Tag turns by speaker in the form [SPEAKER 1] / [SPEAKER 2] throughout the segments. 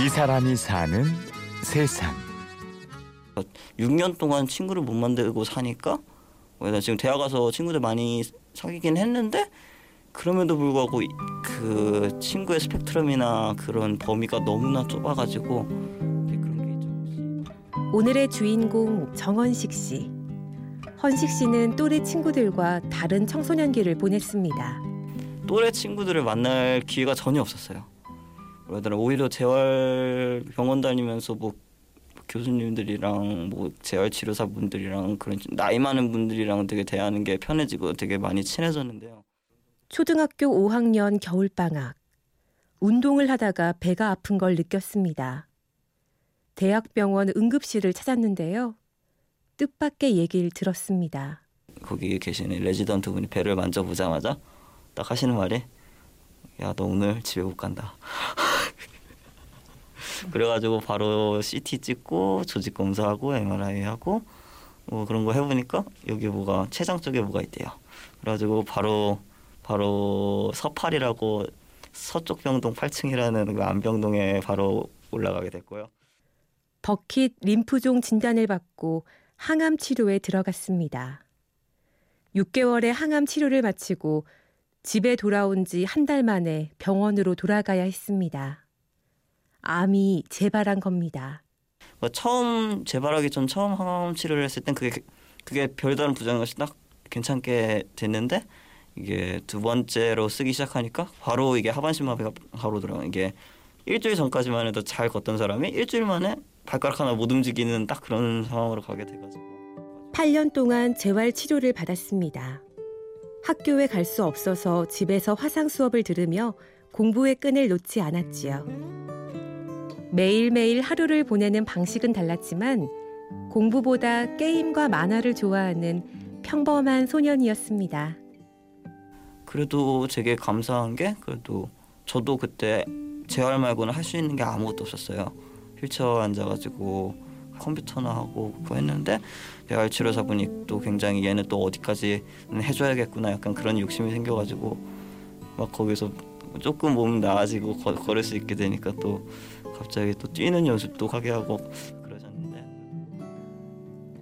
[SPEAKER 1] 이 사람이 사는 세상.
[SPEAKER 2] 6년 동안 친구를 못 만들고 사니까 나 지금 대학 가서 친구들 많이 사귀긴 했는데 그럼에도 불구하고 그 친구의 스펙트럼이나 그런 범위가 너무나 좁아가지고.
[SPEAKER 3] 오늘의 주인공 정헌식 씨. 헌식 씨는 또래 친구들과 다른 청소년기를 보냈습니다.
[SPEAKER 2] 또래 친구들을 만날 기회가 전혀 없었어요. 그러더라 오히려 재활 병원 다니면서 뭐 교수님들이랑 뭐 재활 치료사 분들이랑 그런 나이 많은 분들이랑 되게 대하는 게 편해지고 되게 많이 친해졌는데요.
[SPEAKER 3] 초등학교 5학년 겨울 방학. 운동을 하다가 배가 아픈 걸 느꼈습니다. 대학병원 응급실을 찾았는데요. 뜻밖의 얘기를 들었습니다.
[SPEAKER 2] 거기 계시는 레지던트 분이 배를 만져보자마자 딱 하시는 말이 야 너 오늘 집에 못 간다. 그래가지고 바로 CT 찍고 조직 검사하고 MRI 하고 뭐 그런 거 해보니까 여기 뭐가 췌장 쪽에 뭐가 있대요. 그래가지고 바로 바로 서팔이라고 서쪽 병동 8층이라는 그 암병동에 바로 올라가게 됐고요.
[SPEAKER 3] 버킷 림프종 진단을 받고 항암 치료에 들어갔습니다. 6개월의 항암 치료를 마치고 집에 돌아온 지 한 달 만에 병원으로 돌아가야 했습니다. 암이 재발한 겁니다.
[SPEAKER 2] 뭐 처음 재발하기 전 처음 항암 치료를 했을 땐 그게 그게 별다른 부작용 없이 딱 괜찮게 됐는데 이게 두 번째로 쓰기 시작하니까 바로 이게 하반신 마비가 바로 들어가 이게 일주일 전까지만 해도 잘 걷던 사람이 일주일 만에 발가락 하나 못 움직이는 딱 그런 상황으로 가게 돼가지고
[SPEAKER 3] 8년 동안 재활 치료를 받았습니다. 학교에 갈 수 없어서 집에서 화상 수업을 들으며 공부의 끈을 놓지 않았지요. 매일매일 하루를 보내는 방식은 달랐지만 공부보다 게임과 만화를 좋아하는 평범한 소년이었습니다.
[SPEAKER 2] 그래도 되게 감사한 게 그래도 저도 그때 재활 말고는 할 수 있는 게 아무것도 없었어요. 휠체어 앉아가지고 컴퓨터나 하고 그거 했는데 재활 치료사분이 또 굉장히 얘는 또 어디까지 해줘야겠구나 약간 그런 욕심이 생겨가지고 막 거기서 조금 몸 나아지고 거, 걸을 수 있게 되니까 또 갑자기 또 뛰는 연습도 하게 하고 그러셨는데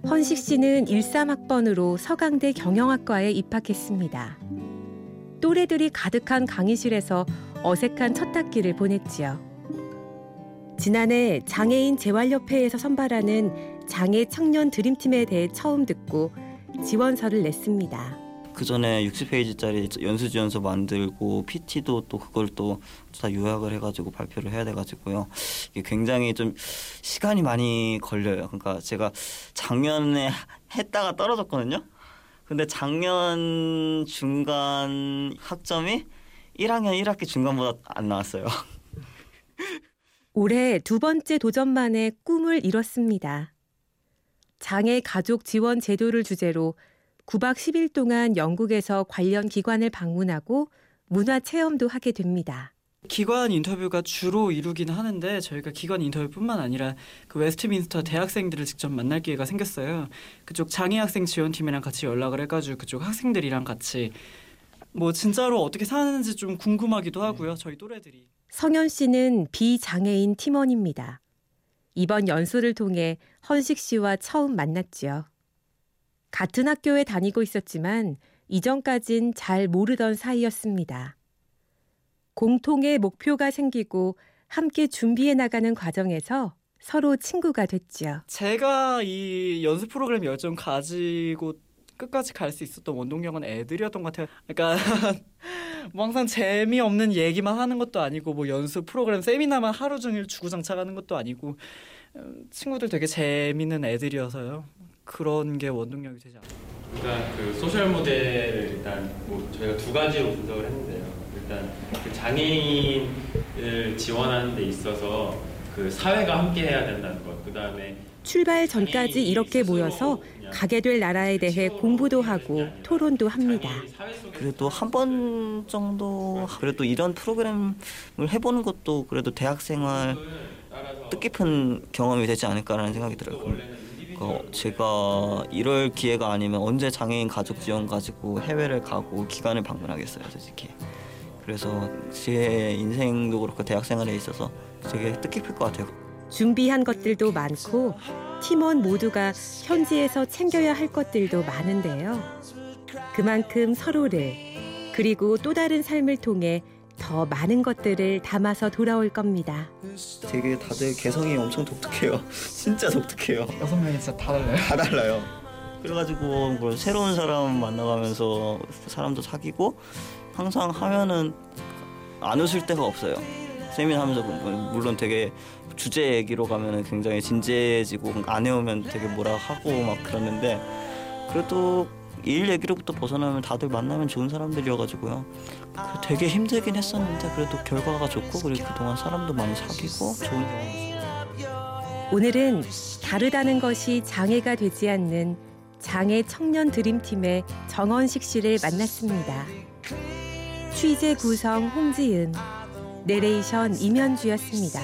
[SPEAKER 3] 헌식 씨는 13학번으로 서강대 경영학과에 입학했습니다. 또래들이 가득한 강의실에서 어색한 첫 학기를 보냈지요. 지난해 장애인 재활협회에서 선발하는 장애 청년 드림팀에 대해 처음 듣고 지원서를 냈습니다.
[SPEAKER 2] 그 전에 60페이지짜리 연수지원서 만들고 PT도 또 그걸 또 다 요약을 해가지고 발표를 해야 돼가지고요. 이게 굉장히 좀 시간이 많이 걸려요. 그러니까 제가 작년에 했다가 떨어졌거든요. 근데 작년 중간 학점이 1학년 1학기 중간보다 안 나왔어요.
[SPEAKER 3] 올해 두 번째 도전만에 꿈을 이뤘습니다. 장애 가족 지원 제도를 주제로 9박 10일 동안 영국에서 관련 기관을 방문하고 문화 체험도 하게 됩니다.
[SPEAKER 4] 기관 인터뷰가 주로 이루긴 하는데 저희가 기관 인터뷰뿐만 아니라 그 웨스트민스터 대학생들을 직접 만날 기회가 생겼어요. 그쪽 장애 학생 지원팀이랑 같이 연락을 해가지고 그쪽 학생들이랑 같이 뭐 진짜로 어떻게 사는지 좀 궁금하기도 하고요. 저희 또래들이.
[SPEAKER 3] 성현 씨는 비장애인 팀원입니다. 이번 연수를 통해 헌식 씨와 처음 만났지요. 같은 학교에 다니고 있었지만 이전까진 잘 모르던 사이였습니다. 공통의 목표가 생기고 함께 준비해 나가는 과정에서 서로 친구가 됐지요.
[SPEAKER 4] 제가 이 연습 프로그램 열정 가지고 끝까지 갈 수 있었던 원동력은 애들이었던 것 같아요. 그러니까 뭐 항상 재미없는 얘기만 하는 것도 아니고 뭐 연습 프로그램 세미나만 하루 종일 주구장창 하는 것도 아니고 음, 친구들 되게 재밌는 애들이어서요. 그런 게 원동력이 되지 않아요.
[SPEAKER 5] 일단 그 소셜 모델을 일단 뭐 저희가 두 가지로 분석을 했는데요. 일단 그 장애인을 지원하는 데 있어서 그 사회가 함께 해야 된다는 것. 그다음에
[SPEAKER 3] 출발 전까지 이렇게 모여서 가게 될 나라에 대해 공부도 하고 토론도 합니다.
[SPEAKER 2] 그래도 한 번 정도 그래도 이런 프로그램을 해보는 것도 그래도 대학생활 뜻깊은 경험이 되지 않을까라는 생각이 들어요. 그러니까 제가 이럴 기회가 아니면 언제 장애인 가족 지원 가지고 해외를 가고 기관을 방문하겠어요, 솔직히. 그래서 제 인생도 그렇고 대학 생활에 있어서 되게 뜻깊을 것 같아요.
[SPEAKER 3] 준비한 것들도 많고 팀원 모두가 현지에서 챙겨야 할 것들도 많은데요. 그만큼 서로를 그리고 또 다른 삶을 통해 더 많은 것들을 담아서 돌아올 겁니다.
[SPEAKER 2] 되게 다들 개성이 엄청 독특해요. 진짜 독특해요.
[SPEAKER 4] 여섯 명이 진짜 다 달라요.
[SPEAKER 2] 다 달라요. 그래가지고 뭐 새로운 사람 만나가면서 사람도 사귀고 항상 하면은 안 웃을 때가 없어요. 세미나 하면서 뭐 물론 되게 주제 얘기로 가면은 굉장히 진지해지고 안 해오면 되게 뭐라 하고 막 그러는데 그래도 일 얘기로부터 벗어나면 다들 만나면 좋은 사람들이어가지고요. 그 되게 힘들긴 했었는데 그래도 결과가 좋고 그리고 그동안 사람도 많이 사귀고 좋은 경험이었어요.
[SPEAKER 3] 오늘은 다르다는 것이 장애가 되지 않는 장애 청년 드림팀의 정원식 씨를 만났습니다. 취재 구성 홍지은, 내레이션 임현주였습니다.